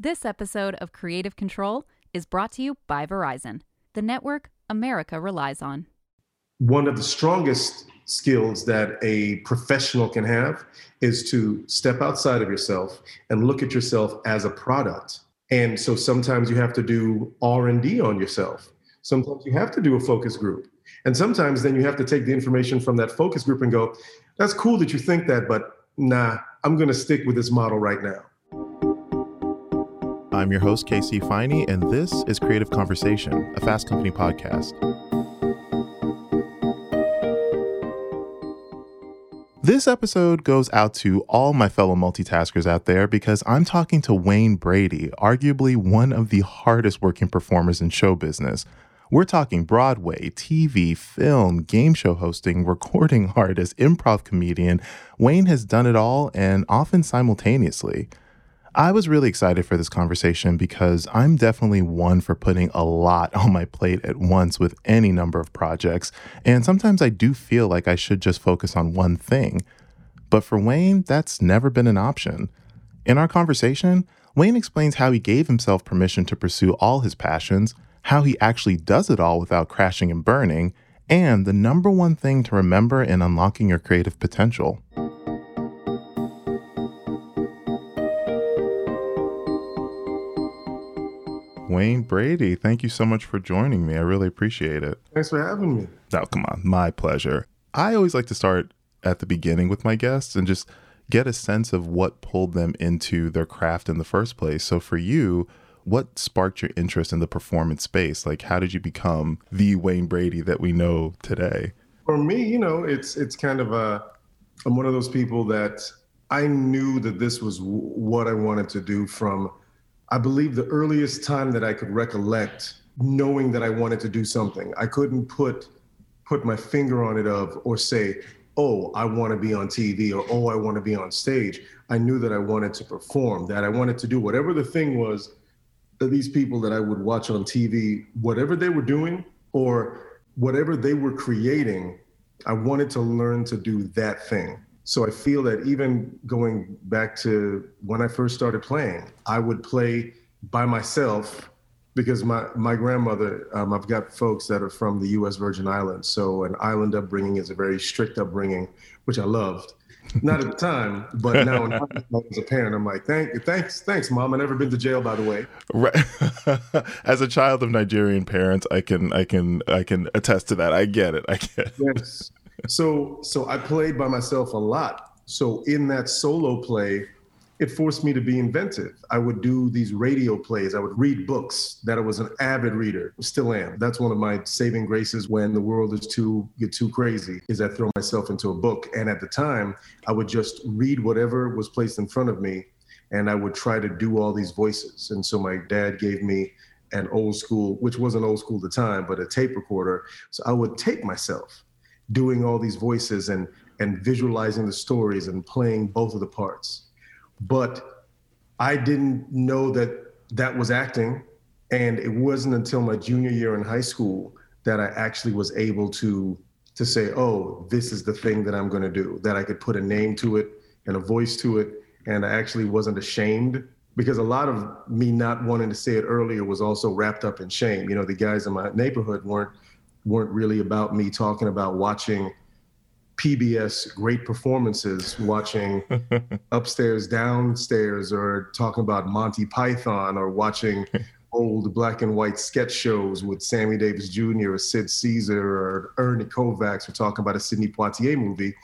This episode of Creative Control is brought to you by Verizon, the network America relies on. One of the strongest skills that a professional can have is to step outside of yourself and look at yourself as a product. And so sometimes you have to do R&D on yourself. Sometimes you have to do a focus group. And sometimes then you have to take the information from that focus group and go, that's cool that you think that, but nah, I'm going to stick with this model right now. I'm your host, KC Ifeanyi, and this is Creative Conversation, a Fast Company podcast. This episode goes out to all my fellow multitaskers out there because I'm talking to Wayne Brady, arguably one of the hardest working performers in show business. We're talking Broadway, TV, film, game show hosting, recording artist, improv comedian. Wayne has done it all and often simultaneously. I was really excited for this conversation because I'm definitely one for putting a lot on my plate at once with any number of projects, and sometimes I do feel like I should just focus on one thing. But for Wayne, that's never been an option. In our conversation, Wayne explains how he gave himself permission to pursue all his passions, how he actually does it all without crashing and burning, and the number one thing to remember in unlocking your creative potential. Wayne Brady, thank you so much for joining me. I really appreciate it. Thanks for having me. Oh, come on. My pleasure. I always like to start at the beginning with my guests and just get a sense of what pulled them into their craft in the first place. So for you, what sparked your interest in the performance space? Like how did you become the Wayne Brady that we know today? For me, you know, it's it's kind of a I'm one of those people that I knew that this was w- what I wanted to do from I believe the earliest time that I could recollect knowing that I wanted to do something. I couldn't put put my finger on it of or say, "Oh, I want to be on TV" or "Oh, I want to be on stage." I knew that I wanted to perform, that I wanted to do whatever the thing was that these people that I would watch on TV, whatever they were doing or whatever they were creating, I wanted to learn to do that thing. So I feel that even going back to when I first started playing, I would play by myself because my, my grandmother, um, I've got folks that are from the US Virgin Islands. So an island upbringing is a very strict upbringing, which I loved. Not at the time, but now as a parent, I'm like, Thank, thanks, thanks, mom. I never been to jail, by the way. Right. as a child of Nigerian parents, I can, I can, I can attest to that. I get it. I get it. Yes so so I played by myself a lot. So in that solo play, it forced me to be inventive. I would do these radio plays. I would read books that I was an avid reader. Still am. That's one of my saving graces when the world is too get too crazy is I throw myself into a book. And at the time, I would just read whatever was placed in front of me and I would try to do all these voices. And so my dad gave me an old school, which wasn't old school at the time, but a tape recorder. So I would tape myself doing all these voices and and visualizing the stories and playing both of the parts. But I didn't know that that was acting. And it wasn't until my junior year in high school that I actually was able to to say, oh, this is the thing that I'm going to do, that I could put a name to it and a voice to it. And I actually wasn't ashamed because a lot of me not wanting to say it earlier was also wrapped up in shame. You know, the guys in my neighborhood weren't weren't really about me talking about watching PBS great performances, watching upstairs, downstairs, or talking about Monty Python, or watching old black and white sketch shows with Sammy Davis Jr. or Sid Caesar or Ernie Kovacs, or talking about a Sidney Poitier movie.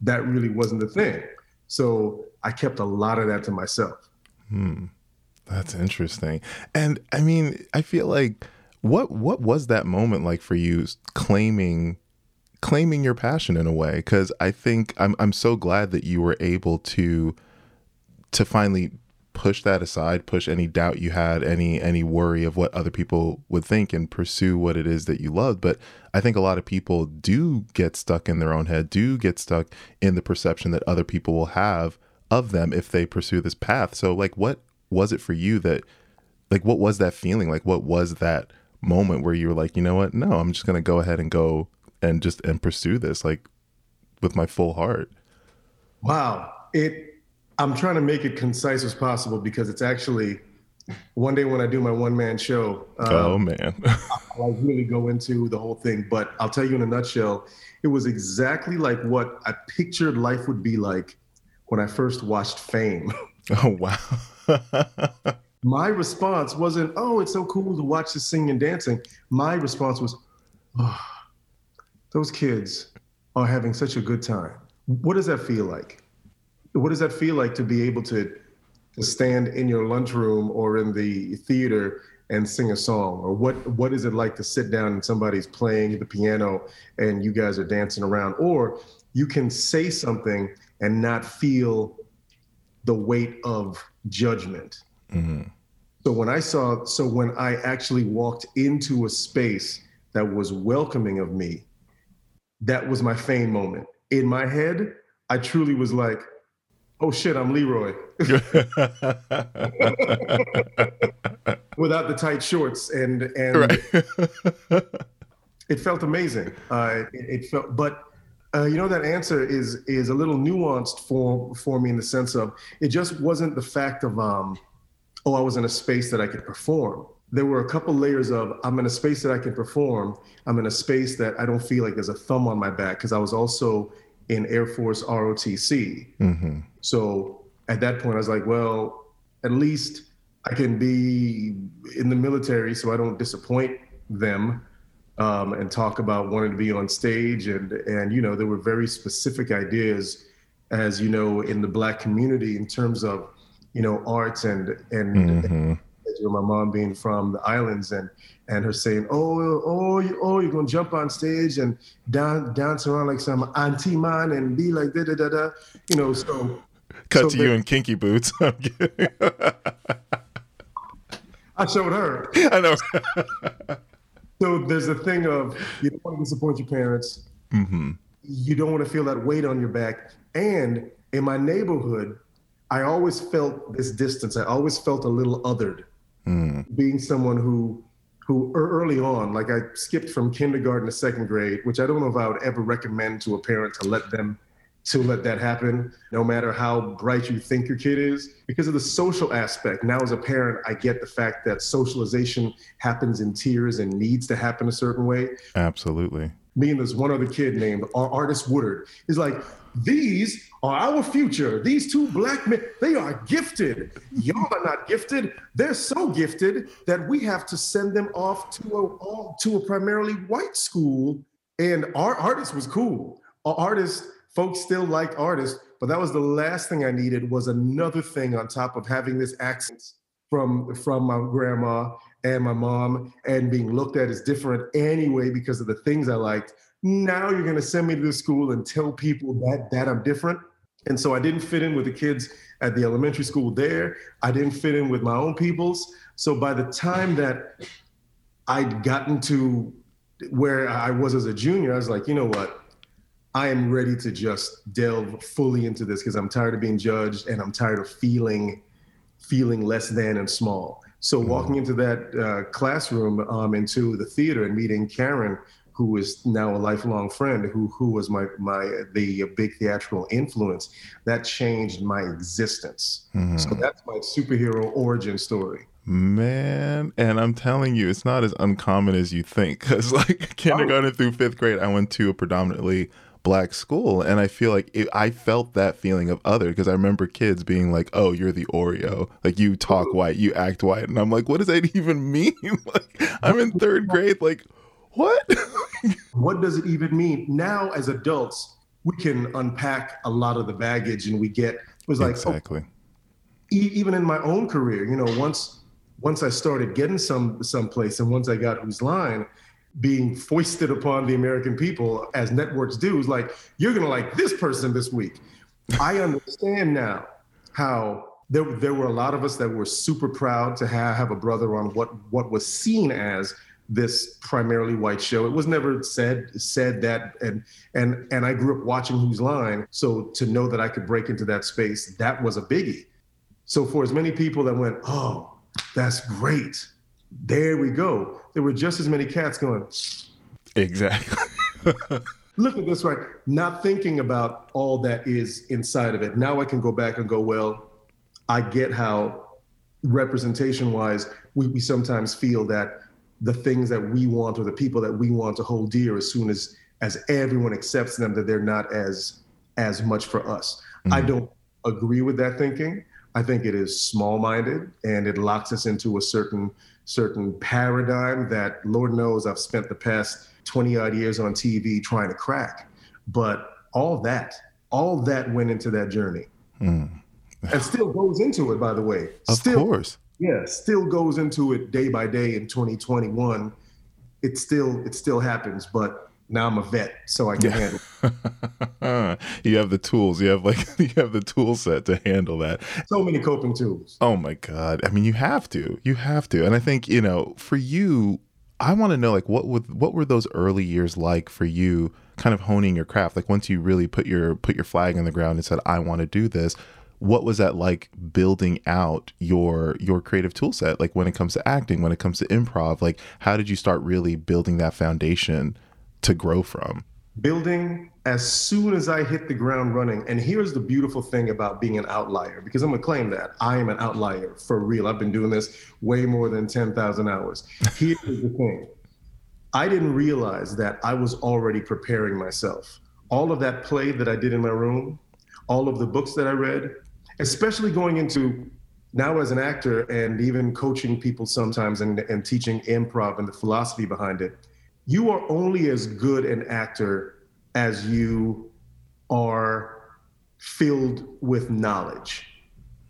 That really wasn't the thing. So I kept a lot of that to myself. Hmm. That's interesting. And I mean, I feel like what what was that moment like for you claiming claiming your passion in a way cuz I think I'm I'm so glad that you were able to to finally push that aside, push any doubt you had, any any worry of what other people would think and pursue what it is that you love. But I think a lot of people do get stuck in their own head, do get stuck in the perception that other people will have of them if they pursue this path. So like what was it for you that like what was that feeling? Like what was that moment where you were like, you know what? No, I'm just gonna go ahead and go and just and pursue this like with my full heart. Wow. It I'm trying to make it concise as possible because it's actually one day when I do my one man show, um, oh man, I'll really go into the whole thing. But I'll tell you in a nutshell, it was exactly like what I pictured life would be like when I first watched Fame. Oh wow. my response wasn't, "Oh, it's so cool to watch the singing and dancing." My response was, "Oh, those kids are having such a good time." What does that feel like? What does that feel like to be able to to stand in your lunchroom or in the theater and sing a song or what what is it like to sit down and somebody's playing the piano and you guys are dancing around or you can say something and not feel the weight of judgment mm-hmm. so when i saw so when i actually walked into a space that was welcoming of me that was my fame moment in my head i truly was like oh shit, I'm Leroy. Without the tight shorts and and right. it felt amazing. Uh, it, it, felt, but uh, you know that answer is is a little nuanced for for me in the sense of it just wasn't the fact of um, oh I was in a space that I could perform. There were a couple layers of I'm in a space that I can perform. I'm in a space that I don't feel like there's a thumb on my back because I was also in Air Force ROTC. Mm-hmm. So at that point, I was like, well, at least I can be in the military so I don't disappoint them um, and talk about wanting to be on stage. And, and, you know, there were very specific ideas, as you know, in the Black community in terms of, you know, arts and, and, mm-hmm. and my mom being from the islands and and her saying, "Oh, oh, oh, you're gonna jump on stage and dance, dance around like some auntie man and be like da da da da," you know. So cut so to you in kinky boots. i showed her. I know. so there's a thing of you don't want to disappoint your parents. Mm-hmm. You don't want to feel that weight on your back. And in my neighborhood, I always felt this distance. I always felt a little othered, mm. being someone who who early on, like I skipped from kindergarten to second grade, which I don't know if I would ever recommend to a parent to let them to let that happen, no matter how bright you think your kid is, because of the social aspect. Now, as a parent, I get the fact that socialization happens in tiers and needs to happen a certain way. Absolutely. Me and this one other kid named Artist Woodard is like, these are our future. These two black men, they are gifted. Y'all are not gifted. They're so gifted that we have to send them off to a to a primarily white school. And our artist was cool. Our artist, folks still liked artists, but that was the last thing I needed was another thing on top of having this accent from from my grandma and my mom and being looked at as different anyway because of the things I liked now you're to send me to the school and tell people that that I'm different. And so I didn't fit in with the kids at the elementary school there. I didn't fit in with my own peoples. So by the time that I'd gotten to where I was as a junior, I was like, you know what? I am ready to just delve fully into this because I'm tired of being judged and I'm tired of feeling feeling less than and small. So walking into that uh, classroom, um, into the theater and meeting Karen, who is now a lifelong friend, who who was my my the big theatrical influence, that changed my existence. Mm-hmm. So that's my superhero origin story. Man, and I'm telling you, it's not as uncommon as you think. Because like kindergarten oh. through fifth grade, I went to a predominantly black school, and I feel like it, I felt that feeling of other. Because I remember kids being like, "Oh, you're the Oreo. Like you talk white, you act white," and I'm like, "What does that even mean?" like I'm in third grade, like what? What does it even mean? Now, as adults, we can unpack a lot of the baggage and we get, it was like, oh, exactly. Oh, e- even in my own career, you know, once, once I started getting some, someplace and once I got whose line, being foisted upon the American people as networks do is like, you're going to like this person this week. I understand now how there, there were a lot of us that were super proud to have, have a brother on what, what was seen as this primarily white show. It was never said said that and and and I grew up watching Whose Line, so to know that I could break into that space, that was a biggie. So for as many people that went, "Oh, that's great." There we go. There were just as many cats going, "Exactly." Look at this right. Not thinking about all that is inside of it. Now I can go back and go, "Well, I get how representation wise, we, we sometimes feel that the things that we want or the people that we want to hold dear as soon as as everyone accepts them that they're not as as much for us. Mm-hmm. I don't agree with that thinking. I think it is small-minded and it locks us into a certain certain paradigm that Lord knows I've spent the past 20 odd years on TV trying to crack. But all that, all that went into that journey. Mm. and still goes into it, by the way. Of still, course. Yeah, still goes into it day by day in 2021. It still it still happens, but now I'm a vet, so I can handle. you have the tools. You have like you have the tool set to handle that. So many coping tools. Oh my god! I mean, you have to. You have to. And I think you know, for you, I want to know like what would what were those early years like for you, kind of honing your craft. Like once you really put your put your flag on the ground and said, "I want to do this." What was that like building out your your creative tool set? Like when it comes to acting, when it comes to improv, like how did you start really building that foundation to grow from? Building as soon as I hit the ground running. And here's the beautiful thing about being an outlier, because I'm gonna claim that I am an outlier for real. I've been doing this way more than 10,000 hours. Here's the thing I didn't realize that I was already preparing myself. All of that play that I did in my room, all of the books that I read, especially going into now as an actor and even coaching people sometimes and, and teaching improv and the philosophy behind it you are only as good an actor as you are filled with knowledge,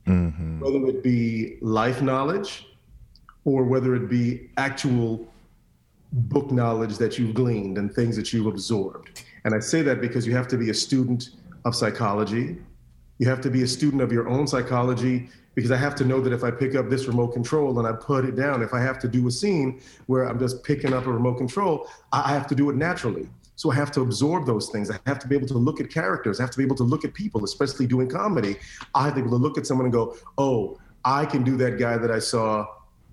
mm-hmm. whether it be life knowledge or whether it be actual book knowledge that you've gleaned and things that you've absorbed. And I say that because you have to be a student of psychology. You have to be a student of your own psychology because I have to know that if I pick up this remote control and I put it down, if I have to do a scene where I'm just picking up a remote control, I have to do it naturally. So I have to absorb those things. I have to be able to look at characters. I have to be able to look at people, especially doing comedy. I have to be able to look at someone and go, oh, I can do that guy that I saw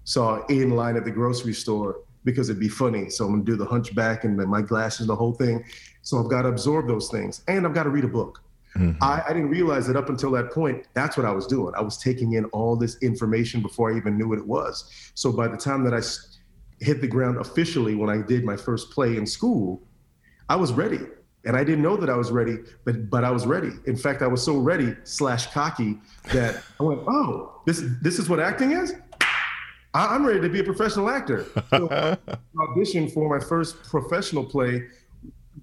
saw in line at the grocery store because it'd be funny. So I'm gonna do the hunchback and my glasses, the whole thing. So I've got to absorb those things, and I've got to read a book. Mm-hmm. I, I, didn't realize that up until that point, that's what I was doing. I was taking in all this information before I even knew what it was. So by the time that I hit the ground officially, when I did my first play in school, I was ready. And I didn't know that I was ready, but but I was ready. In fact, I was so ready slash cocky that I went, "Oh, this this is what acting is. I, am ready to be a professional actor." So I auditioned for my first professional play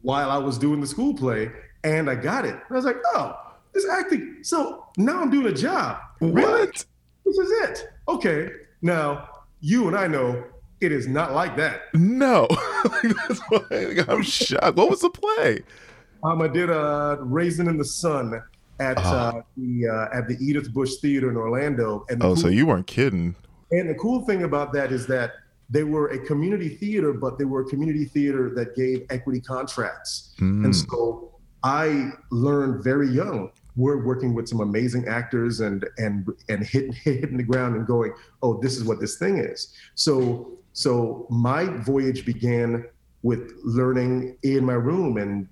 while I was doing the school play, and I got it. And I was like, oh, this acting. So now I'm doing a job. What? Really? This is it. Okay. Now you and I know it is not like that. No. I'm shocked. What was the play? Um, I did a uh, Raisin in the Sun at uh, uh, the uh, at the Edyth Bush Theater in Orlando. And oh, cool, so you weren't kidding. And the cool thing about that is that they were a community theater, but they were a community theater that gave equity contracts. Mm. And so I learned very young. We're working with some amazing actors and and and hitting hitting the ground and going, oh, this is what this thing is. So so my voyage began with learning in my room and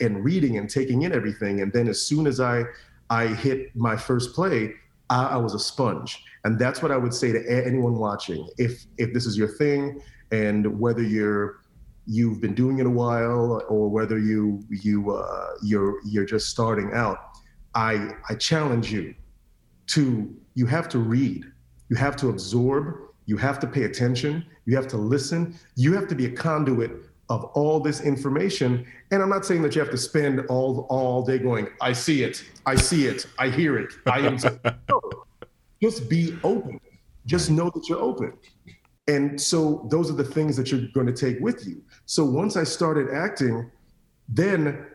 and reading and taking in everything. And then as soon as I I hit my first play, I, I was a sponge. And that's what I would say to anyone watching. If if this is your thing, and whether you're you've been doing it a while or whether you you uh, you're you're just starting out i i challenge you to you have to read. You have to absorb. You have to pay attention. You have to listen. You have to be a conduit of all this information. And i'm not saying that you have to spend all all day going i see it. I see it. I hear it. I am no, just be open. Just know that you're open and so those are the things that you're going to take with you. So once I started acting, then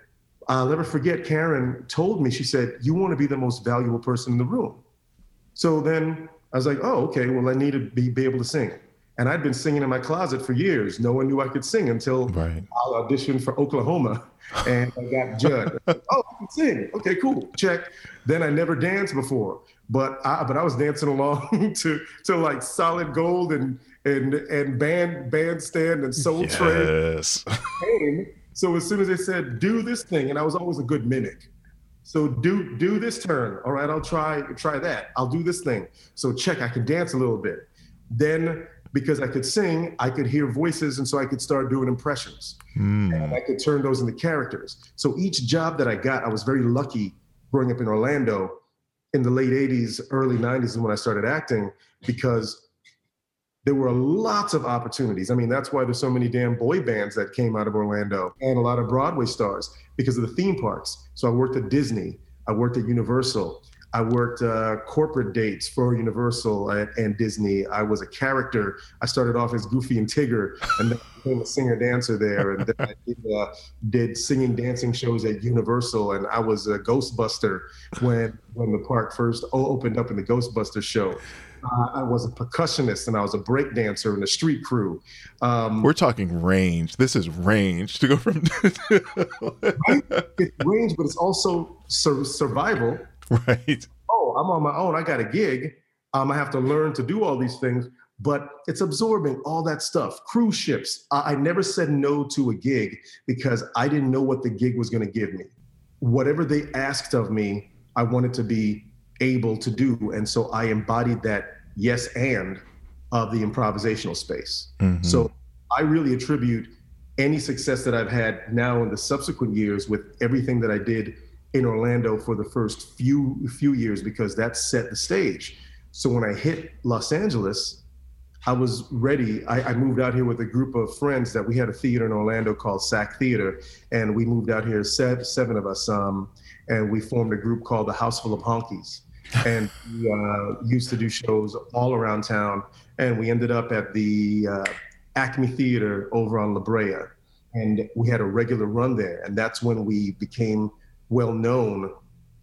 I'll never forget Karen told me, she said, You want to be the most valuable person in the room. So then I was like, Oh, okay, well, I need to be, be able to sing. And I'd been singing in my closet for years. No one knew I could sing until right. I auditioned for Oklahoma and I got judged. oh, I can sing. Okay, cool. Check. Then I never danced before, but I but I was dancing along to to like solid gold and and and band bandstand and soul yes. train. so as soon as they said do this thing, and I was always a good mimic. So do do this turn. All right, I'll try try that. I'll do this thing. So check, I can dance a little bit. Then because I could sing, I could hear voices, and so I could start doing impressions. Mm. And I could turn those into characters. So each job that I got, I was very lucky growing up in Orlando in the late 80s, early 90s is when I started acting because there were lots of opportunities. I mean, that's why there's so many damn boy bands that came out of Orlando and a lot of Broadway stars because of the theme parks. So I worked at Disney, I worked at Universal, I worked uh, corporate dates for Universal and, and, Disney. I was a character. I started off as Goofy and Tigger, and then became a singer dancer there. And then I did, uh, did, singing dancing shows at Universal, and I was a Ghostbuster when when the park first opened up in the Ghostbuster show. Uh, I was a percussionist and I was a break dancer in the street crew. Um, We're talking range. This is range to go from. right? It's range, but it's also sur- survival. Right. Oh, I'm on my own. I got a gig. Um, I have to learn to do all these things, but it's absorbing all that stuff. Cruise ships. I, I never said no to a gig because I didn't know what the gig was going to give me. Whatever they asked of me, I wanted to be able to do. And so I embodied that yes and of the improvisational space. Mm-hmm. So I really attribute any success that I've had now in the subsequent years with everything that I did in Orlando for the first few few years because that set the stage. So when I hit Los Angeles, I was ready. I, I, moved out here with a group of friends that we had a theater in Orlando called SAK Theater, and we moved out here seven, seven of us, um, and we formed a group called the House Full of Honkies and we uh, used to do shows all around town. And we ended up at the uh, Acme Theater over on La Brea, and we had a regular run there. And that's when we became well known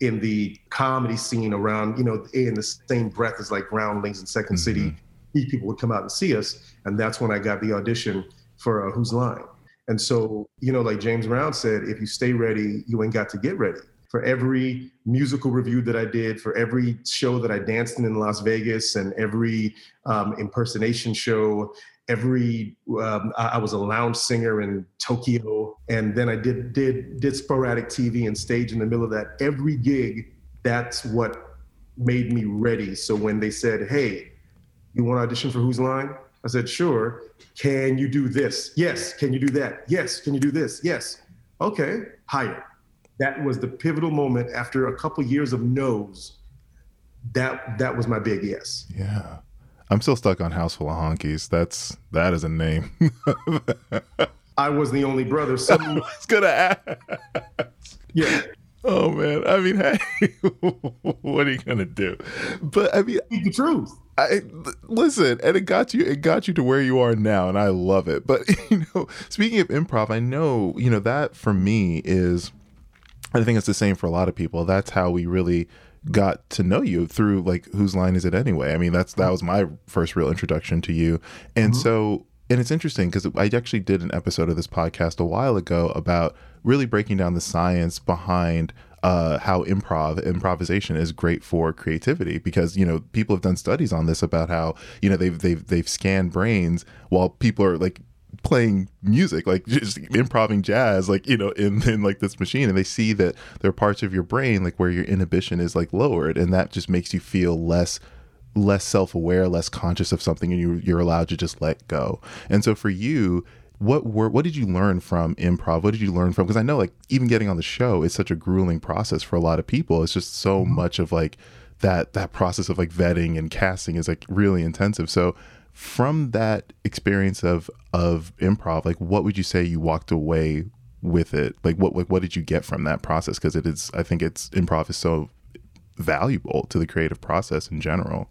in the comedy scene around, you know, in the same breath as like Groundlings and 2nd mm-hmm. City. People would come out and see us, and that's when I got the audition for uh, Whose Line. And so, you know, like James Brown said, if you stay ready, you ain't got to get ready for every musical review that I did, for every show that I danced in in Las Vegas, and every um, impersonation show. Every um, I, was a lounge singer in Tokyo, and then I did did did sporadic TV and stage in the middle of that. Every gig, that's what made me ready. So when they said, "Hey, you want to audition for Whose Line?" I said, "Sure." Can you do this? Yes. Can you do that? Yes. Can you do this? Yes. Okay. Hire that was the pivotal moment after a couple years of no's. That that was my big yes. Yeah. I'm still stuck on House Full of Honkies. That's that is a name. I was the only brother. So I was gonna ask. Yeah. Oh man. I mean, hey, what are you gonna do? But I mean, the truth. I listen, and it got you. It got you to where you are now, and I love it. But you know, speaking of improv, I know you know that for me is I think it's the same for a lot of people. That's how we really got to know you through like whose line is it anyway? I mean, that's that was my first real introduction to you. And mm-hmm. so and it's interesting because I actually did an episode of this podcast a while ago about really breaking down the science behind uh, how improv improvisation is great for creativity because you know people have done studies on this about how you know they've they've they've scanned brains while people are like playing music, like just improvising jazz, like you know, in in like this machine, and they see that there are parts of your brain like where your inhibition is like lowered, and that just makes you feel less less self-aware, less conscious of something, and you you're allowed to just let go. And so for you, what were what did you learn from improv? What did you learn from? Because I know like even getting on the show is such a grueling process for a lot of people. It's just so mm-hmm. much of like that that process of like vetting and casting is like really intensive. So from that experience of of improv like what would you say you walked away with it? Like what like what did you get from that process? Because it is i think it's improv is so valuable to the creative process in general.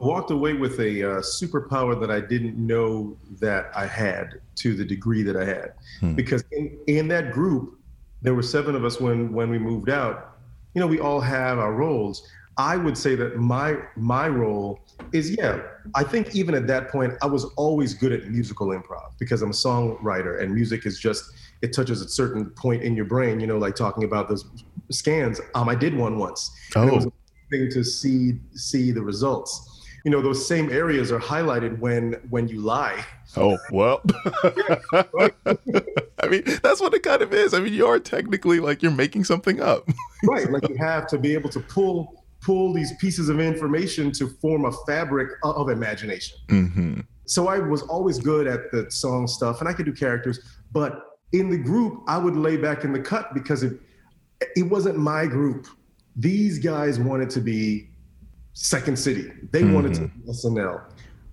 I walked away with a uh, superpower that i didn't know that i had to the degree that i had. Hmm. because in, in that group there were seven of us when when we moved out. You know we all have our roles I would say that my my role is yeah. I think even at that point, I was always good at musical improv because I'm a songwriter, and music is just it touches a certain point in your brain. You know, like talking about those scans. Um, I did one once. Oh. And it was a thing to see see the results. You know, those same areas are highlighted when when you lie. Oh well. I mean, that's what it kind of is. I mean, you are technically like you're making something up. right. Like you have to be able to pull pull these pieces of information to form a fabric of imagination. Mm-hmm. So I was always good at the song stuff, and I could do characters. But in the group, I would lay back in the cut because it it wasn't my group. These guys wanted to be Second City. They mm-hmm. wanted to be SNL.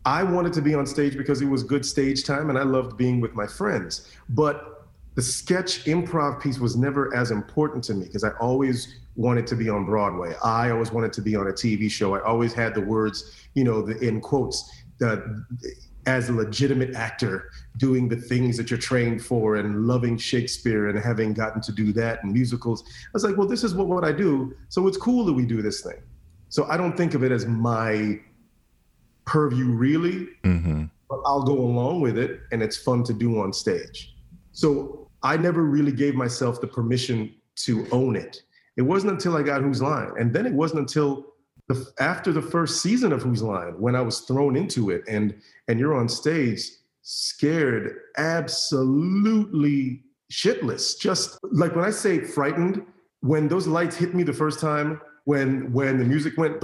I wanted to be on stage because it was good stage time and I loved being with my friends. But the sketch improv piece was never as important to me because I always wanted to be on Broadway. I always wanted to be on a TV show. I always had the words, you know, the in quotes, the as a legitimate actor doing the things that you're trained for and loving Shakespeare and having gotten to do that in musicals. I was like, well, this is what, what I do. So it's cool that we do this thing. So I don't think of it as my purview really, mm-hmm. but I'll go along with it and it's fun to do on stage. So I never really gave myself the permission to own it. It wasn't until I got Whose Line. And then it wasn't until the, after the first season of Whose Line when I was thrown into it and and you're on stage scared, absolutely shitless. Just like when I say frightened, when those lights hit me the first time, when when the music went,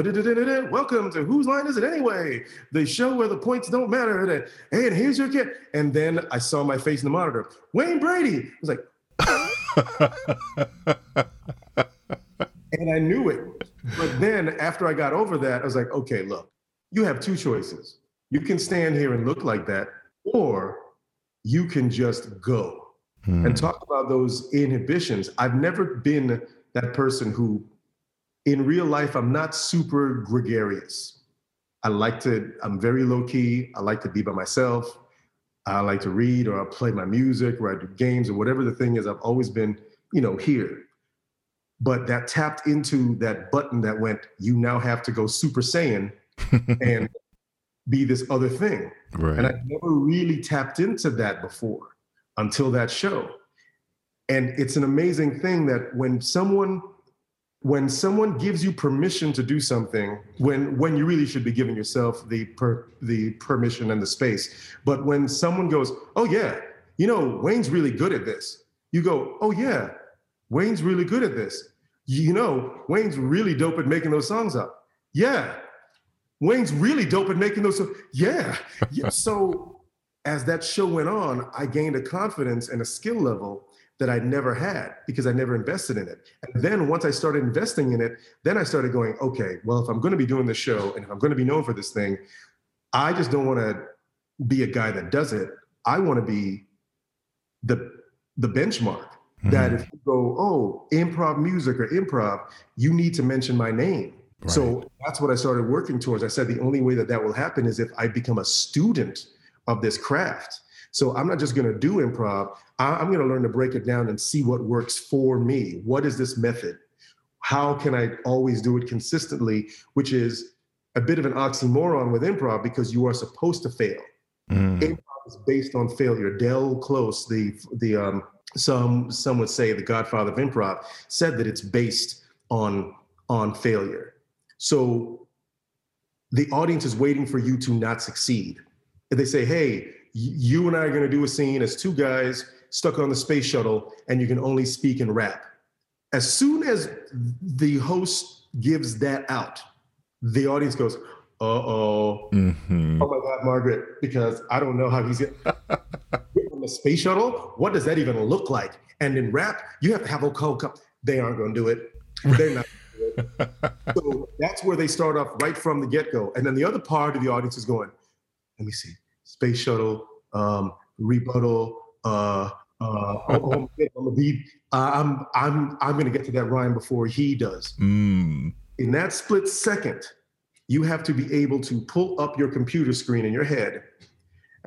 welcome to whose line is it anyway? The show where the points don't matter. And, hey, and here's your kid. And then I saw my face in the monitor. Wayne Brady. I was like, and I knew it. But then after I got over that, I was like, okay, look, you have two choices. You can stand here and look like that, or you can just go hmm. and talk about those inhibitions. I've never been that person who in real life, I'm not super gregarious. I like to, I'm very low key. I like to be by myself. I like to read or I play my music or I do games or whatever the thing is. I've always been, you know, here. But that tapped into that button that went, you now have to go Super Saiyan and be this other thing. Right. And I never really tapped into that before until that show. And it's an amazing thing that when someone when someone gives you permission to do something when when you really should be giving yourself the per, the permission and the space but when someone goes oh yeah you know wayne's really good at this you go oh yeah wayne's really good at this you know wayne's really dope at making those songs up yeah wayne's really dope at making those yeah, yeah. so as that show went on i gained a confidence and a skill level that I never had because I never invested in it. And then once I started investing in it, then I started going, okay, well, if I'm going to be doing this show and if I'm going to be known for this thing, I just don't want to be a guy that does it. I want to be the the benchmark mm-hmm. that if you go, oh, improv music or improv, you need to mention my name. Right. So that's what I started working towards. I said the only way that that will happen is if I become a student of this craft. So I'm not just going to do improv. I'm going to learn to break it down and see what works for me. What is this method? How can I always do it consistently? Which is a bit of an oxymoron with improv because you are supposed to fail. Mm. Improv is based on failure. Del Close, the the um, some some would say the godfather of improv, said that it's based on on failure. So the audience is waiting for you to not succeed. If they say, "Hey, you and I are going to do a scene as two guys stuck on the space shuttle, and you can only speak and rap. As soon as the host gives that out, the audience goes, "Uh oh, mm-hmm. oh my God, Margaret!" Because I don't know how he's on the space shuttle. What does that even look like? And in rap, you have to have a cold cup. They aren't going to do it. They're not. so that's where they start off right from the get go. And then the other part of the audience is going, let me see space shuttle, um, rebuttal, uh, uh, the beat. I'm I'm I'm gonna get to that rhyme before he does. Mm. In that split second, you have to be able to pull up your computer screen in your head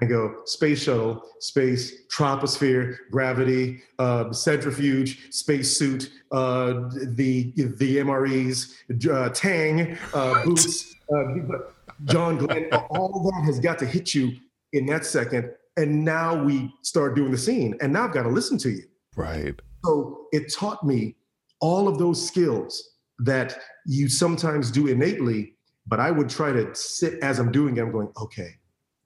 and go space shuttle, space, troposphere, gravity, uh, centrifuge, space suit, uh, the the MREs, uh, Tang, uh, boots, uh, John Glenn. All that has got to hit you in that second. And now we start doing the scene. And now I've got to listen to you. Right. So it taught me all of those skills that you sometimes do innately, but I would try to sit as I'm doing it, I'm going, okay,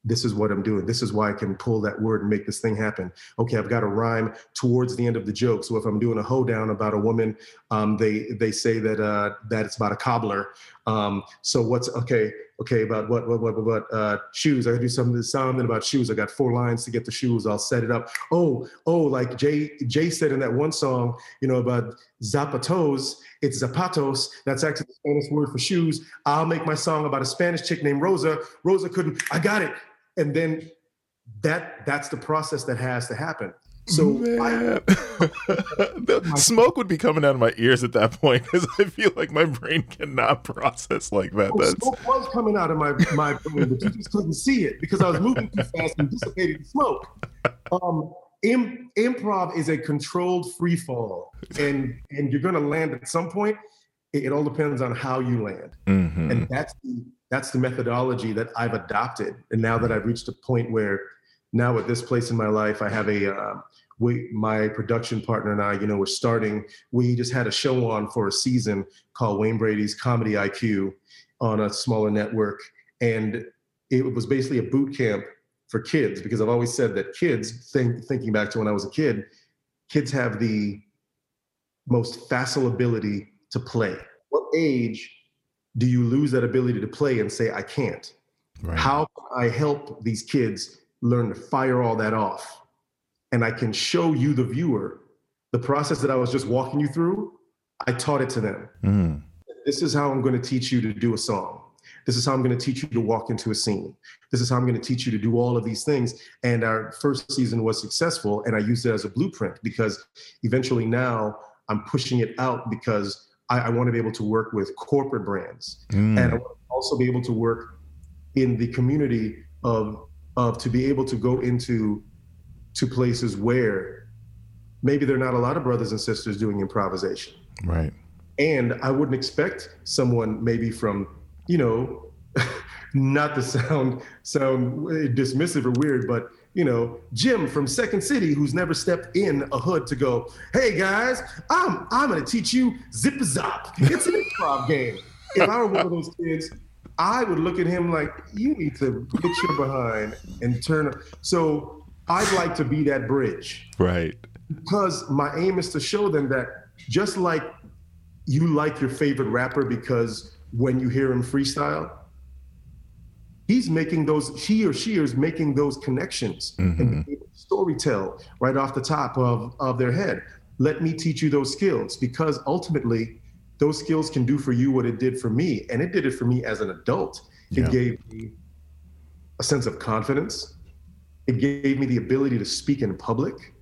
this is what I'm doing. This is why I can pull that word and make this thing happen. Okay, I've got a rhyme towards the end of the joke. So if I'm doing a hoedown about a woman, um, they they say that uh, that it's about a cobbler. Um, so what's okay? Okay, about what what what what uh, shoes? I gotta do something something about shoes. I got four lines to get the shoes. I'll set it up. Oh oh, like Jay Jay said in that one song, you know about zapatos. It's zapatos. That's actually the Spanish word for shoes. I'll make my song about a Spanish chick named Rosa. Rosa couldn't. I got it and then that that's the process that has to happen so I, smoke would be coming out of my ears at that point because I feel like my brain cannot process like that. Oh, smoke was coming out of my, my brain, but you just couldn't see it because I was moving too fast and dissipating smoke. Um, Im, improv is a controlled free fall, and and you're going to land at some point. It, it, all depends on how you land, mm-hmm. and that's the that's the methodology that I've adopted. And now that I've reached a point where now at this place in my life, I have a, uh, we, my production partner and I, you know, we're starting, we just had a show on for a season called Wayne Brady's Comedy IQ on a smaller network. And it was basically a boot camp for kids because I've always said that kids, think, thinking back to when I was a kid, kids have the most facile ability to play. What age do you lose that ability to play and say, I can't? Right. How can I help these kids learn to fire all that off? And I can show you, the viewer, the process that I was just walking you through. I taught it to them. Mm. This is how I'm going to teach you to do a song. This is how I'm going to teach you to walk into a scene. This is how I'm going to teach you to do all of these things. And our first season was successful. And I used it as a blueprint because eventually now I'm pushing it out because I, I want to be able to work with corporate brands, mm. and I want to also be able to work in the community of of to be able to go into to places where maybe there are not a lot of brothers and sisters doing improvisation. Right. And I wouldn't expect someone maybe from, you know, not to sound sound dismissive or weird, but you know, Jim from Second City, who's never stepped in a hood to go, hey guys, I'm I'm gonna teach you zip zop. It's an improv game. If I were one of those kids, I would look at him like, you need to get your behind and turn. So I'd like to be that bridge. Right. Because my aim is to show them that just like you like your favorite rapper because when you hear him freestyle, he's making those he or she is making those connections mm-hmm. and story tell right off the top of, of their head let me teach you those skills because ultimately those skills can do for you what it did for me and it did it for me as an adult yeah. it gave me a sense of confidence it gave me the ability to speak in public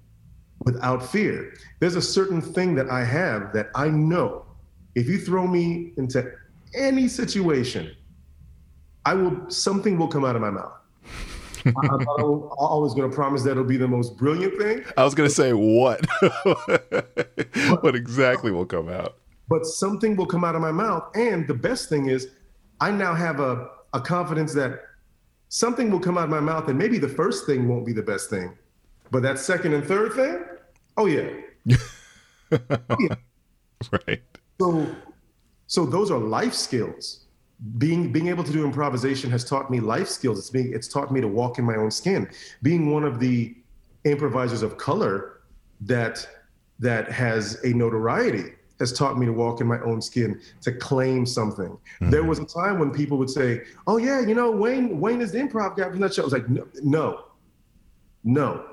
without fear there's a certain thing that i have that i know if you throw me into any situation I will something will come out of my mouth. I, am always going to promise that it'll be the most brilliant thing. I was going to say what, what exactly will come out. But something will come out of my mouth, and the best thing is, I now have a, a confidence that something will come out of my mouth, and maybe the first thing won't be the best thing, but that second and third thing, oh yeah, oh, yeah. right. So, so those are life skills being being able to do improvisation has taught me life skills. It's being it's taught me to walk in my own skin. Being one of the improvisers of color that that has a notoriety has taught me to walk in my own skin, to claim something. Mm-hmm. There was a time when people would say, "Oh yeah, you know Wayne Wayne is the improv guy from that show." I was like, "No, no, no.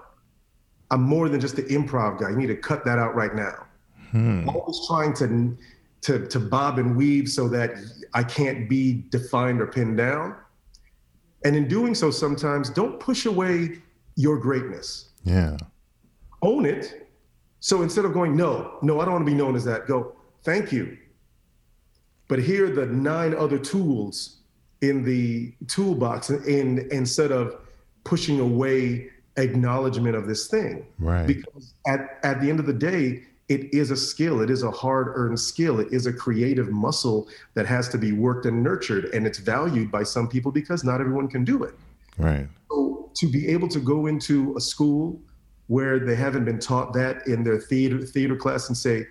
I'm more than just the improv guy. You need to cut that out right now." Hmm. Always trying to to, to bob and weave so that I can't be defined or pinned down. And in doing so, sometimes don't push away your greatness. Yeah. Own it. So instead of going, no, no, I don't want to be known as that, go, thank you. But here are the nine other tools in the toolbox in, instead of pushing away acknowledgement of this thing. Right. Because at, at the end of the day, it is a skill. It is a hard earned skill. It is a creative muscle that has to be worked and nurtured. And it's valued by some people because not everyone can do it. Right. So to be able to go into a school where they haven't been taught that in their theater theater class and say,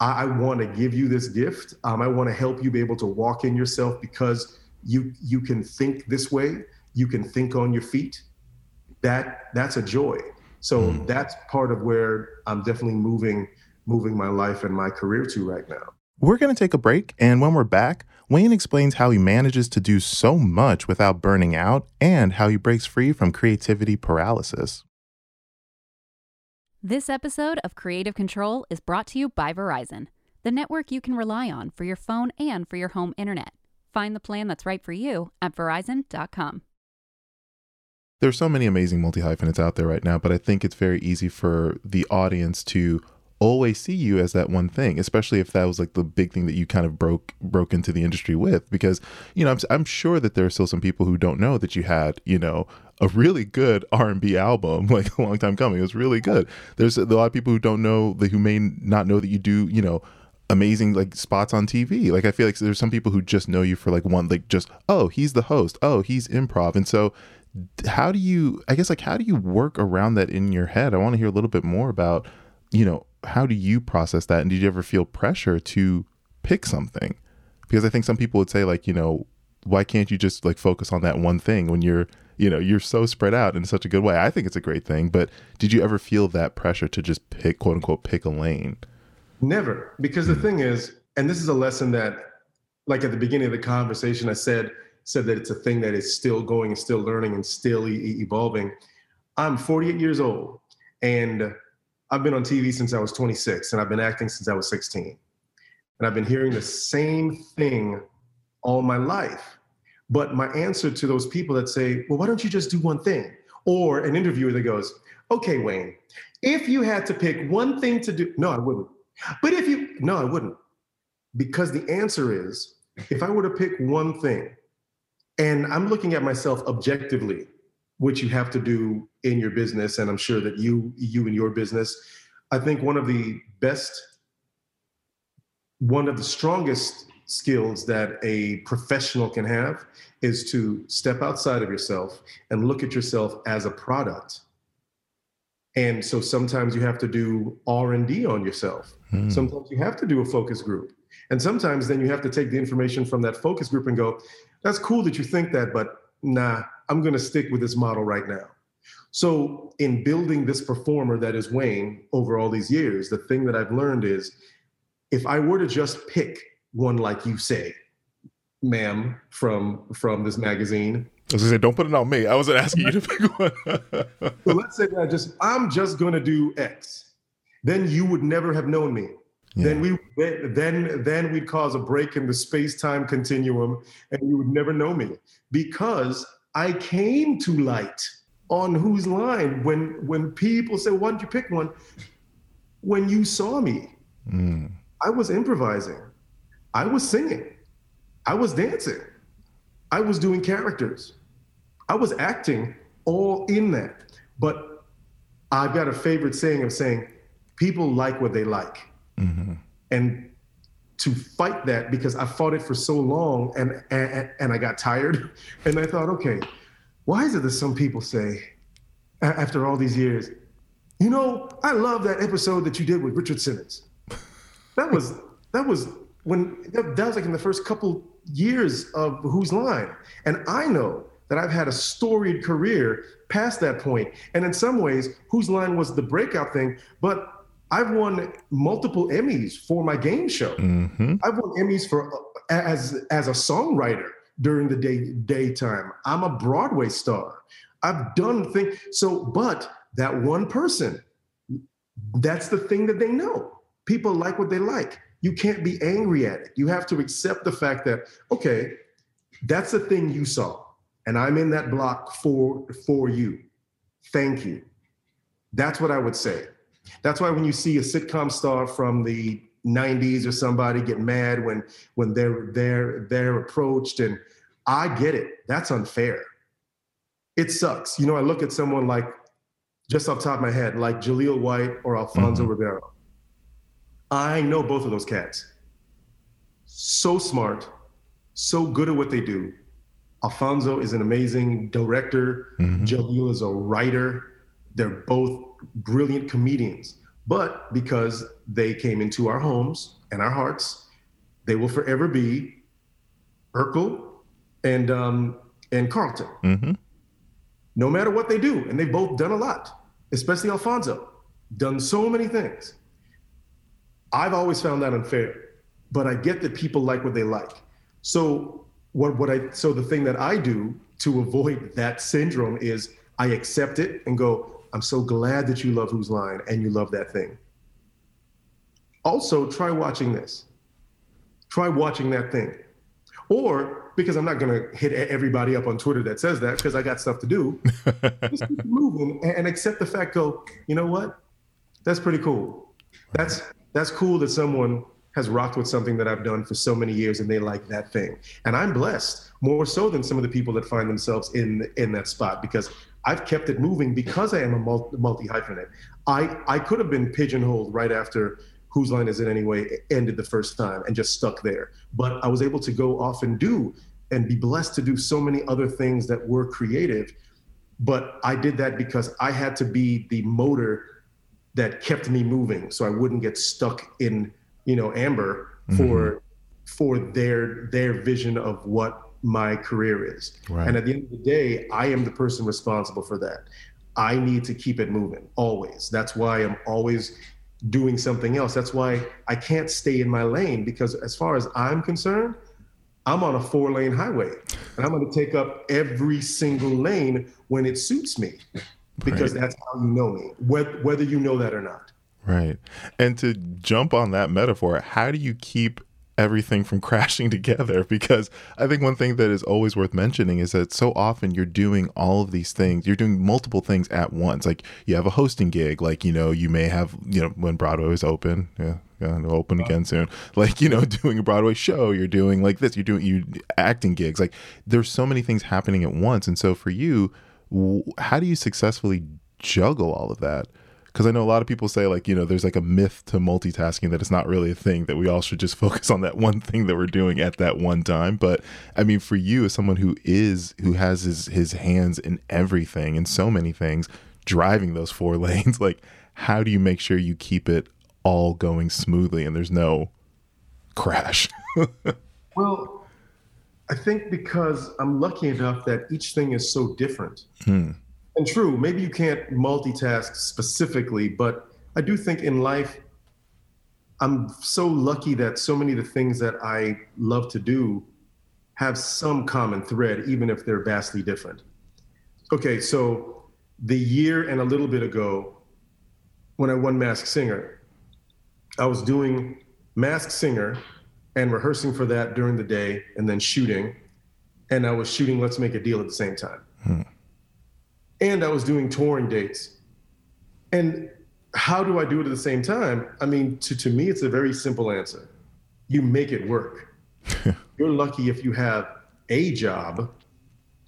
I, I want to give you this gift. Um, I want to help you be able to walk in yourself because you you can think this way. you can think on your feet, that that's a joy. So mm. that's part of where I'm definitely moving moving my life and my career to right now. We're going to take a break, and when we're back, Wayne explains how he manages to do so much without burning out and how he breaks free from creativity paralysis. This episode of Creative Control is brought to you by Verizon, the network you can rely on for your phone and for your home internet. Find the plan that's right for you at verizon.com. There's so many amazing multi hyphenates out there right now, but I think it's very easy for the audience to always see you as that one thing, especially if that was like the big thing that you kind of broke broke into the industry with. Because you know, I'm, I'm sure that there are still some people who don't know that you had, you know, a really good R&B album, like a long time coming. It was really good. There's a lot of people who don't know that who may not know that you do, you know, amazing like spots on TV. Like I feel like there's some people who just know you for like one, like just oh he's the host, oh he's improv, and so how do you? I guess like how do you work around that in your head? I want to hear a little bit more about, you know, how do you process that? And did you ever feel pressure to pick something? Because I think some people would say like, you know, why can't you just like focus on that one thing when you're, you know, you're so spread out in such a good way. I think it's a great thing, but did you ever feel that pressure to just pick quote unquote pick a lane? Never, because the hmm. thing is, and this is a lesson that like at the beginning of the conversation I said said that it's a thing that is still going and still learning and still e- evolving. I'm 48 years old and I've been on TV since I was 26 and I've been acting since I was 16. And I've been hearing the same thing all my life. But my answer to those people that say, well, why don't you just do one thing? Or an interviewer that goes, okay, Wayne, if you had to pick one thing to do, no, I wouldn't. But if you, no, I wouldn't. Because the answer is, if I were to pick one thing, and I'm looking at myself objectively, which you have to do in your business and i'm sure that you you in your business i think one of the best one of the strongest skills that a professional can have is to step outside of yourself and look at yourself as a product. And so sometimes you have to do r&d on yourself. Hmm. sometimes you have to do a focus group. And sometimes then you have to take the information from that focus group and go that's cool that you think that but nah I'm going to stick with this model right now. So, in building this performer that is Wayne over all these years, the thing that I've learned is if I were to just pick one like you say, ma'am, from from this magazine. I was gonna say, don't put it on me. I wasn't asking you to pick one. so let's say that I just I'm just gonna do X. Then you would never have known me. Yeah. Then we then then we'd cause a break in the space-time continuum and you would never know me because I came to light on whose line when when people say, "Why don't you pick one?" When you saw me, mm. I was improvising, I was singing, I was dancing, I was doing characters, I was acting, all in that. But I've got a favorite saying of saying, "People like what they like," mm-hmm. and to fight that because I fought it for so long and, and, and I got tired. And I thought, okay, why is it that some people say after all these years, you know, I love that episode that you did with Richard Simmons. That was that was when that, that was like in the first couple years of Whose Line. And I know that I've had a storied career past that point. And in some ways, Whose Line was the breakout thing, but I've won multiple Emmys for my game show. Mm-hmm. I've won Emmys for as as a songwriter during the day daytime. I'm a Broadway star. I've done things. So, but that one person, that's the thing that they know. People like what they like. You can't be angry at it. You have to accept the fact that okay, that's the thing you saw, and I'm in that block for for you. Thank you. That's what I would say. That's why when you see a sitcom star from the 90s or somebody get mad when when they're they're they're approached and I get it. That's unfair. It sucks. You know, I look at someone like just off top of my head, like Jaleel White or Alfonso mm-hmm. Ribeiro. I know both of those cats. So smart, so good at what they do. Alfonso is an amazing director. Mm-hmm. Jaleel is a writer. They're both brilliant comedians. But because they came into our homes and our hearts, they will forever be Urkel and um, and Carlton. Mm-hmm. no matter what they do, and they've both done a lot, especially Alfonso, done so many things. I've always found that unfair, but I get that people like what they like. So what what I so the thing that I do to avoid that syndrome is I accept it and go, I'm so glad that you love Whose Line and you love that thing. Also, try watching this. Try watching that thing. Or because I'm not going to hit everybody up on Twitter that says that because I got stuff to do, just keep moving and accept the fact. Go, you know what? That's pretty cool. That's that's cool that someone has rocked with something that I've done for so many years and they like that thing. And I'm blessed more so than some of the people that find themselves in in that spot because I've kept it moving because I am a multi hyphenate. I I could have been pigeonholed right after whose line is it anyway ended the first time and just stuck there. But I was able to go off and do and be blessed to do so many other things that were creative. But I did that because I had to be the motor that kept me moving so I wouldn't get stuck in you know amber for mm-hmm. for their their vision of what my career is right. and at the end of the day i am the person responsible for that i need to keep it moving always that's why i'm always doing something else that's why i can't stay in my lane because as far as i'm concerned i'm on a four lane highway and i'm going to take up every single lane when it suits me because right. that's how you know me whether, whether you know that or not Right. And to jump on that metaphor, how do you keep everything from crashing together? Because I think one thing that is always worth mentioning is that so often you're doing all of these things, you're doing multiple things at once. Like you have a hosting gig, like, you know, you may have, you know, when Broadway is open, yeah, yeah, open again soon. Like, you know, doing a Broadway show, you're doing like this, you're doing you acting gigs. Like there's so many things happening at once. And so for you, how do you successfully juggle all of that? Because I know a lot of people say like you know there's like a myth to multitasking that it's not really a thing that we all should just focus on that one thing that we're doing at that one time. But I mean, for you as someone who is who has his his hands in everything and so many things, driving those four lanes, like how do you make sure you keep it all going smoothly and there's no crash? well, I think because I'm lucky enough that each thing is so different. Hmm and true, maybe you can't multitask specifically, but I do think in life, I'm so lucky that so many of the things that I love to do have some common thread, even if they're vastly different. Okay, so the year and a little bit ago, when I won Masked Singer, I was doing Masked Singer and rehearsing for that during the day and then shooting. And I was shooting Let's Make a Deal at the same time. Hmm and I was doing touring dates. And how do I do it at the same time? I mean, to, to me, it's a very simple answer. You make it work. You're lucky if you have a job.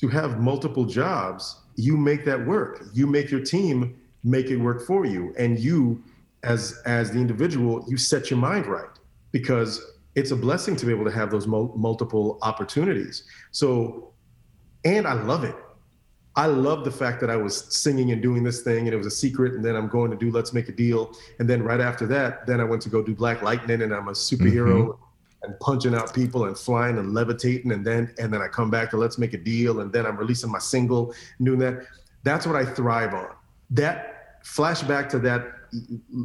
To have multiple jobs, you make that work. You make your team make it work for you. And you, as as the individual, you set your mind right because it's a blessing to be able to have those mul- multiple opportunities. So, and I love it. I love the fact that I was singing and doing this thing and it was a secret. And then I'm going to do Let's Make a Deal. And then right after that, then I went to go do Black Lightning and I'm a superhero mm-hmm. and punching out people and flying and levitating. And then, and then I come back to Let's Make a Deal. And then I'm releasing my single and doing that. That's what I thrive on. That flashback to that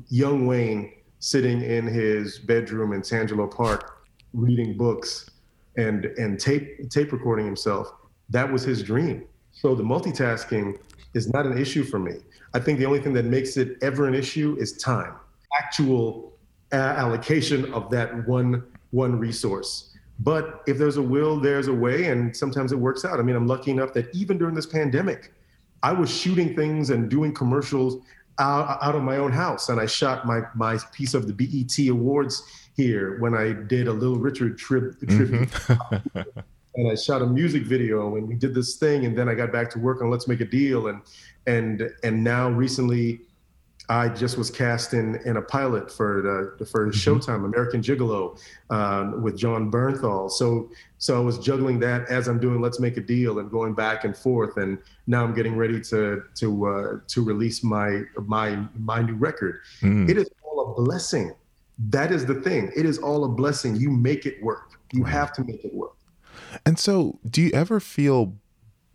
young Wayne sitting in his bedroom in Tangelo Park, reading books and, and tape, tape recording himself. That was his dream so the multitasking is not an issue for me. I think the only thing that makes it ever an issue is time, actual allocation of that one one resource. But if there's a will, there's a way, and sometimes it works out. I mean, I'm lucky enough that even during this pandemic, I was shooting things and doing commercials out, out of my own house, and I shot my my piece of the BET Awards here when I did a Little Richard trip tribute. Mm-hmm. and I shot a music video and we did this thing and then I got back to work on Let's Make a Deal and and and now recently I just was cast in in a pilot for the for mm-hmm. Showtime American Gigolo um, with Jon Bernthal. So so I was juggling that as I'm doing Let's Make a Deal and going back and forth and now I'm getting ready to to uh, to release my my my new record. Mm. It is all a blessing. That is the thing. It is all a blessing. You make it work. You have to make it work. And so, do you ever feel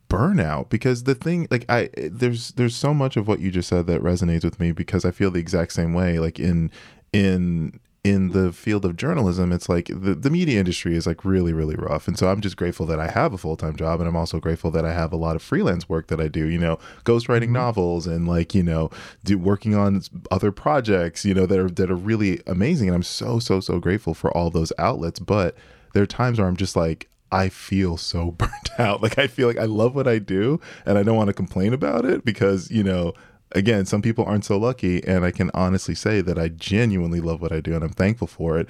burnout? Because the thing like i there's there's so much of what you just said that resonates with me because i feel the exact same way. Like in in in the field of journalism it's like the, the media industry is like really really rough. And so i'm just grateful that i have a full-time job and i'm also grateful that i have a lot of freelance work that i do you know ghostwriting mm-hmm. novels and like you know do working on other projects you know that are that are really amazing. And i'm so so so grateful for all those outlets. But there are times where i'm just like I feel so burnt out. Like I feel like I love what I do and I don't want to complain about it because, you know, again, some people aren't so lucky and I can honestly say that I genuinely love what I do and I'm thankful for it.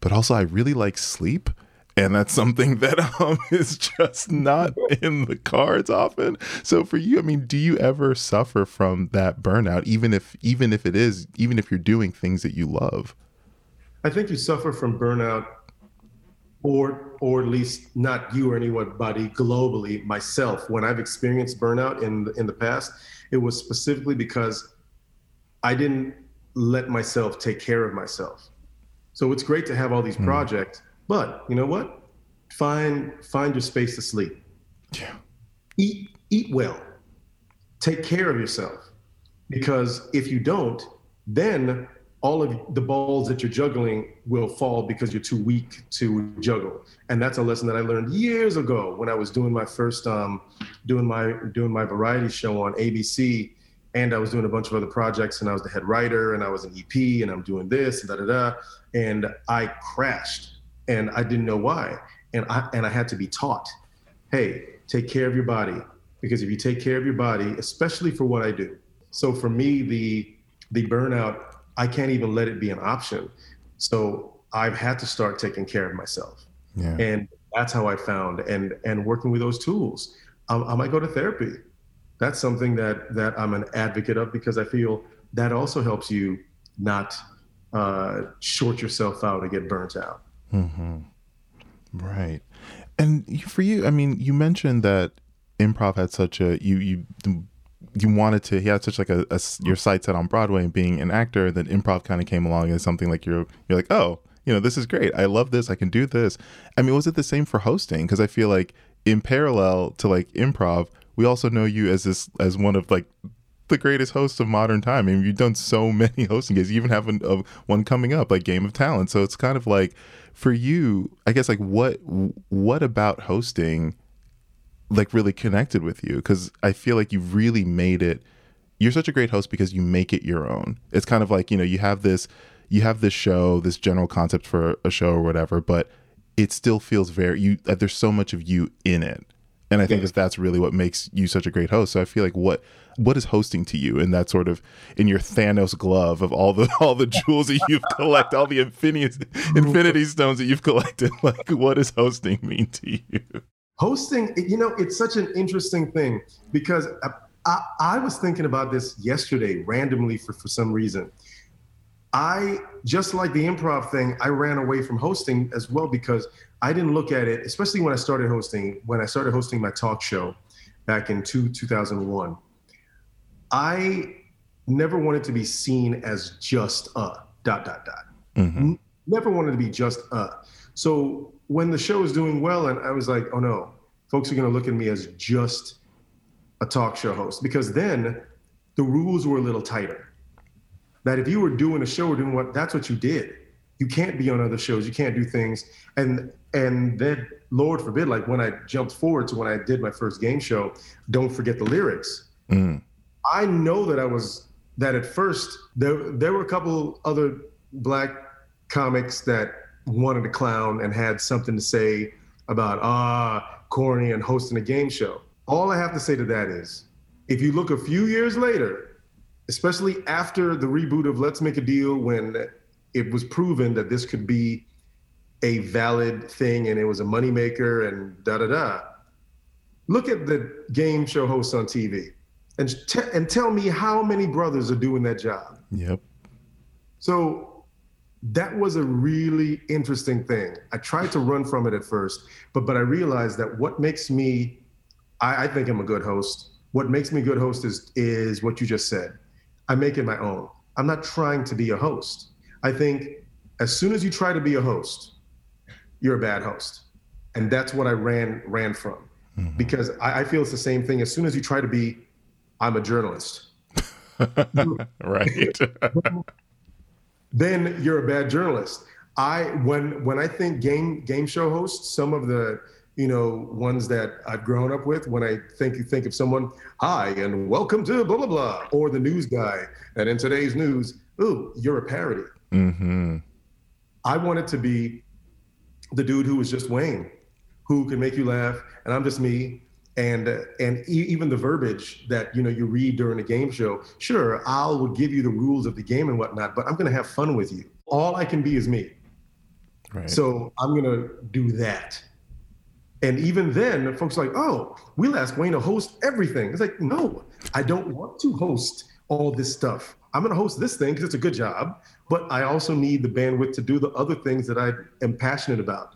But also I really like sleep and that's something that um, is just not in the cards often. So for you, I mean, do you ever suffer from that burnout even if even if it is even if you're doing things that you love? I think you suffer from burnout or or at least not you or anybody globally myself. When i've experienced burnout in the, in the past it was specifically because i didn't let myself take care of myself. So it's great to have all these mm. projects but you know what? Find find your space to sleep. Yeah. Eat eat well. Take care of yourself. Because if you don't then all of the balls that you're juggling will fall because you're too weak to juggle. And that's a lesson that I learned years ago when I was doing my first um, doing my doing my variety show on ABC, and I was doing a bunch of other projects, and I was the head writer, and I was an EP, and I'm doing this and da da da, and I crashed, and I didn't know why, and I and I had to be taught, hey, take care of your body, because if you take care of your body, especially for what I do, so for me the the burnout I can't even let it be an option. So I've had to start taking care of myself. Yeah. And that's how I found and and working with those tools. Um, I might go to therapy. That's something that that I'm an advocate of because I feel that also helps you not uh, short yourself out and get burnt out. Mm-hmm. Right. And for you, I mean, you mentioned that improv had such a you you you wanted to he had such like a, a your sight set on broadway and being an actor then improv kind of came along as something like you're you're like oh you know this is great. I love this. I can do this. I mean was it the same for hosting? Because i feel like in parallel to like improv we also know you as this as one of like the greatest hosts of modern time. I mean you've done so many hosting gigs. You even have an, one coming up like game of talent. So it's kind of like for you i guess like what what about hosting like really connected with you because I feel like you've really made it. You're such a great host because you make it your own. It's kind of like you know you have this you have this show, this general concept for a show or whatever, but it still feels very you. Uh, there's so much of you in it, and I think that that's really what makes you such a great host. So I feel like what what is hosting to you in that sort of in your Thanos glove of all the all the jewels that you've collected, all the infinity infinity stones that you've collected. Like, what does hosting mean to you? Hosting you know it's such an interesting thing because I, I, was thinking about this yesterday randomly for, for some reason. I just like the improv thing i ran away from hosting as well because i didn't look at it especially when i started hosting when i started hosting my talk show back in two, 2001 i never wanted to be seen as just a dot dot dot. Mm-hmm. never wanted to be just a. So when the show was doing well, and I was like, oh no, folks are going to look at me as just a talk show host because then the rules were a little tighter. That if you were doing a show or doing what, that's what you did. You can't be on other shows. You can't do things. And and then Lord forbid, like when I jumped forward to when I did my first game show, don't forget the lyrics. Mm. I know that I was that at first there there were a couple other black comics that wanted to clown and had something to say about ah corny and hosting a game show. All I have to say to that is, if you look a few years later, especially after the reboot of Let's Make a Deal, when it was proven that this could be a valid thing and it was a moneymaker and da da da. Look at the game show hosts on TV and, te- and tell me how many brothers are doing that job. Yep. So that was a really interesting thing. I tried to run from it at first, but but I realized that what makes me, I, I think I'm a good host. What makes me a good host is is what you just said. I make it my own. I'm not trying to be a host. I think as soon as you try to be a host, you're a bad host, and that's what I ran ran from. mm-hmm. because I, I, feel it's the same thing. As soon as you try to be, I'm a journalist. right. then you're a bad journalist. I when when I think game game show hosts, some of the you know ones that I've grown up with, when I think you think of someone, hi and welcome to blah blah blah, or the news guy, and in today's news, ooh, you're a parody. Mm-hmm. I wanted to be the dude who was just Wayne, who can make you laugh, and I'm just me. And uh, and e- even the verbiage that you know you read during a game show, sure, I'll will give you the rules of the game and whatnot, but I'm going to have fun with you. All I can be is me. Right. So I'm going to do that. And even then, folks are like, oh, we'll ask Wayne to host everything. It's like, no, I don't want to host all this stuff. I'm going to host this thing because it's a good job, but I also need the bandwidth to do the other things that I am passionate about.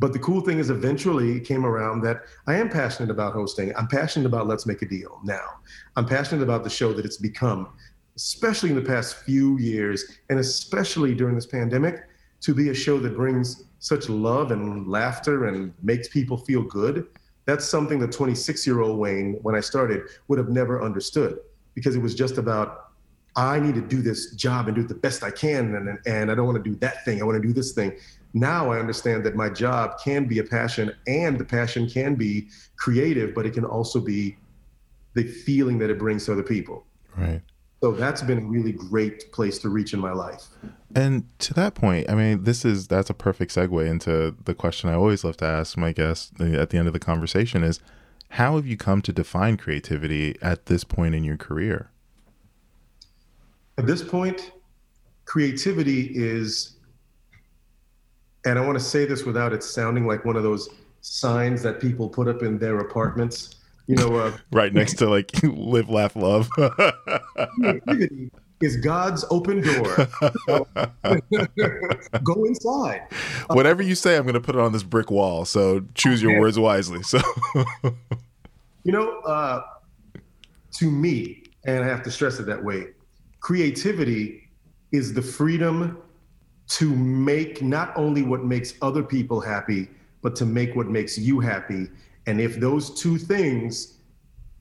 But the cool thing is, eventually it came around that I am passionate about hosting. I'm passionate about Let's Make a Deal now. I'm passionate about the show that it's become, especially in the past few years, and especially during this pandemic, to be a show that brings such love and laughter and makes people feel good. That's something the 26 year old Wayne, when I started, would have never understood because it was just about I need to do this job and do it the best I can. And, and I don't want to do that thing. I want to do this thing. Now I understand that my job can be a passion and the passion can be creative, but it can also be the feeling that it brings to other people. Right. So that's been a really great place to reach in my life. And to that point, I mean, this is that's a perfect segue into the question I always love to ask my guests uh, at the end of the conversation is how have you come to define creativity at this point in your career? At this point, creativity is, and I want to say this without it sounding like one of those signs that people put up in their apartments. You know, uh, right next to like live, laugh, love. creativity is God's open door. Go inside. Whatever you say, I'm going to put it on this brick wall. So choose your words wisely. So, you know, uh, to me, and I have to stress it that way, creativity is the freedom to make not only what makes other people happy, but to make what makes you happy. And if those two things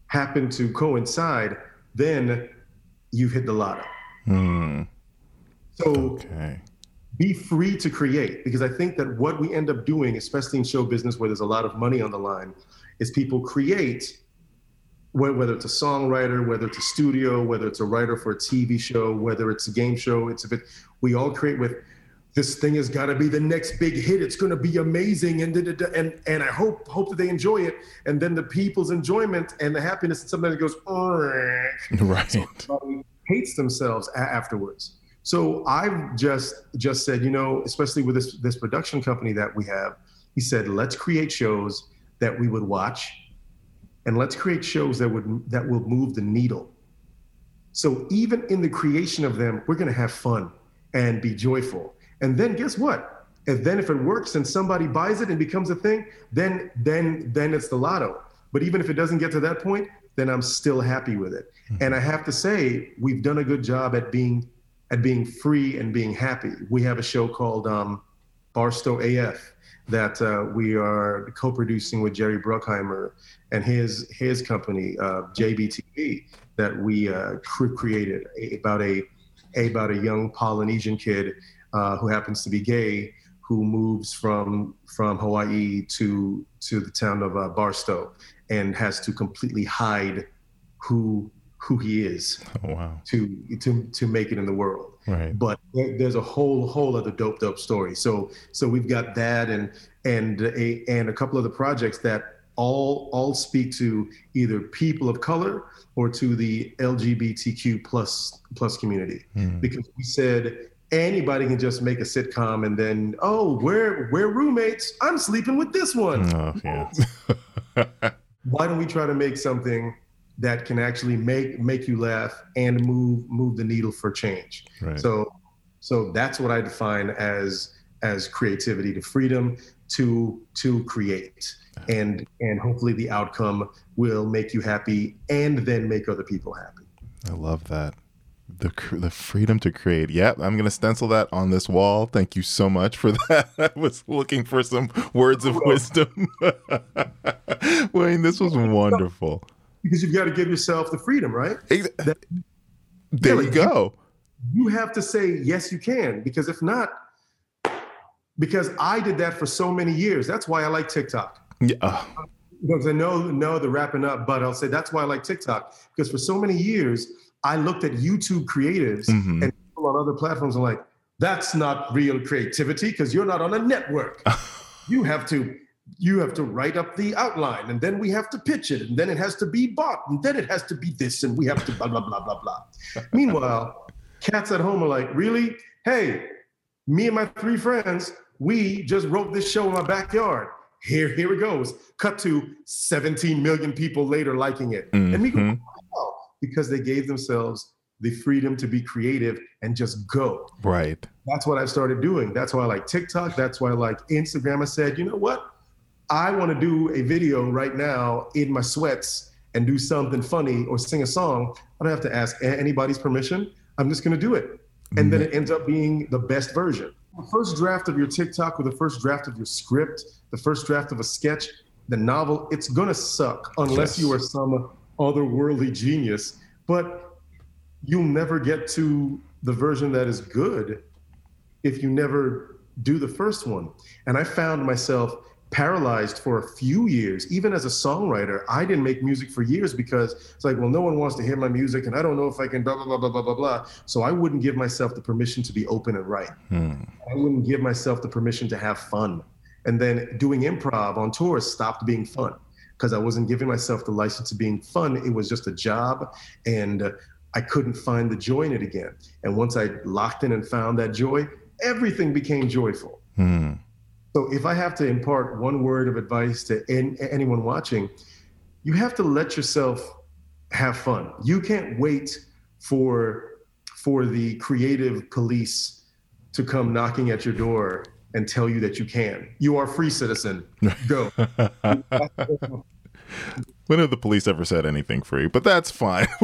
happen to coincide, then you've hit the lotto. Hmm. So okay. be free to create because I think that what we end up doing, especially in show business where there's a lot of money on the line, is people create whether it's a songwriter, whether it's a studio, whether it's a writer for a TV show, whether it's a game show, it's a bit, we all create with this thing has got to be the next big hit. It's going to be amazing, and and and I hope hope that they enjoy it. And then the people's enjoyment and the happiness, and sometimes it goes, right. So hates themselves afterwards. So I've just just said, you know, especially with this this production company that we have, he said, let's create shows that we would watch, and let's create shows that would that will move the needle. So even in the creation of them, we're going to have fun and be joyful. And then guess what? And then if it works and somebody buys it and becomes a thing, then then then it's the lotto. But even if it doesn't get to that point, then I'm still happy with it. Mm-hmm. And I have to say, we've done a good job at being at being free and being happy. We have a show called um, Barstow AF that uh, we are co-producing with Jerry Bruckheimer and his his company uh, JBTV that we uh, created about a about a young Polynesian kid uh, who happens to be gay who moves from from Hawaii to to the town of uh, Barstow and has to completely hide who who he is oh, wow. to to to make it in the world. Right. But there's a whole whole other dope dope story. So so we've got that and and a and a couple of the projects that all all speak to either people of color or to the LGBTQ plus plus community mm. because we said anybody can just make a sitcom and then oh we're we're roommates I'm sleeping with this one. Oh, yeah. Why don't we try to make something that can actually make make you laugh and move move the needle for change. Right. So so that's what I define as as creativity to freedom to to create and and hopefully the outcome will make you happy and then make other people happy. I love that. The the freedom to create. Yep, I'm gonna stencil that on this wall. Thank you so much for that. I was looking for some words of wisdom. Wayne, this was wonderful. Because you've got to give yourself the freedom, right? That, there yeah, you go. You, you have to say yes, you can. Because if not, because I did that for so many years. That's why I like TikTok. Yeah. Because I know, know the wrapping up, but I'll say that's why I like TikTok. Because for so many years, I looked at YouTube creatives mm-hmm. and people on other platforms are like, that's not real creativity because you're not on a network. you have to you have to write up the outline and then we have to pitch it and then it has to be bought and then it has to be this and we have to blah blah blah blah blah. Meanwhile, cats at home are like, really? Hey, me and my three friends, we just wrote this show in my backyard. Here, here it goes. Cut to 17 million people later liking it. Mm-hmm. And we go, oh, because they gave themselves the freedom to be creative and just go. Right. That's what I started doing. That's why I like TikTok. That's why I like Instagram. I said, you know what? I want to do a video right now in my sweats and do something funny or sing a song. I don't have to ask anybody's permission. I'm just going to do it. And then it ends up being the best version. The first draft of your TikTok or the first draft of your script, the first draft of a sketch, the novel, it's going to suck unless yes. you are some otherworldly genius. But you'll never get to the version that is good if you never do the first one. And I found myself paralyzed for a few years. Even as a songwriter, I didn't make music for years because it's like, well, no one wants to hear my music and I don't know if I can blah, blah, blah, blah, blah, blah, blah. So I wouldn't give myself the permission to be open and write. Hmm. I wouldn't give myself the permission to have fun. And then doing improv on tours stopped being fun because I wasn't giving myself the license to being fun. It was just a job. And I couldn't find the joy in it again. And once I locked in and found that joy, everything became joyful. Hmm. So if I have to impart one word of advice to anyone watching, you have to let yourself have fun. You can't wait for for the creative police to come knocking at your door and tell you that you can. You are a free citizen. Go. when have the police ever said anything free? But that's fine.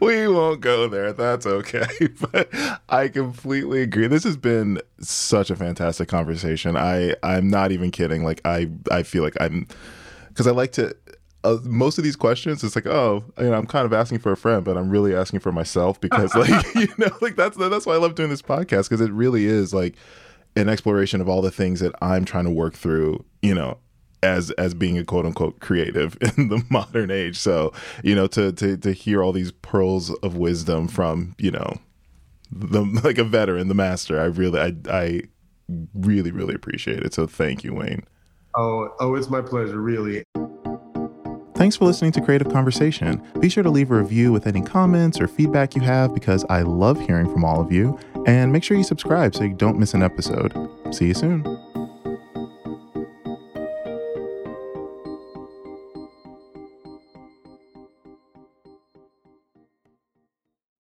we won't go there. That's okay. But I completely agree. This has been such a fantastic conversation. I I'm not even kidding. Like I I feel like I'm because I like to. Uh, most of these questions, it's like, oh, you know, I'm kind of asking for a friend, but I'm really asking for myself because, like, you know, like that's that's why I love doing this podcast because it really is like an exploration of all the things that I'm trying to work through, you know, as as being a quote unquote creative in the modern age. So, you know, to to to hear all these pearls of wisdom from, you know, the like a veteran, the master, I really I I really, really appreciate it. So thank you, Wayne. Oh, oh, it's my pleasure, really. Thanks for listening to Creative Conversation. Be sure to leave a review with any comments or feedback you have because I love hearing from all of you. And make sure you subscribe so you don't miss an episode. See you soon.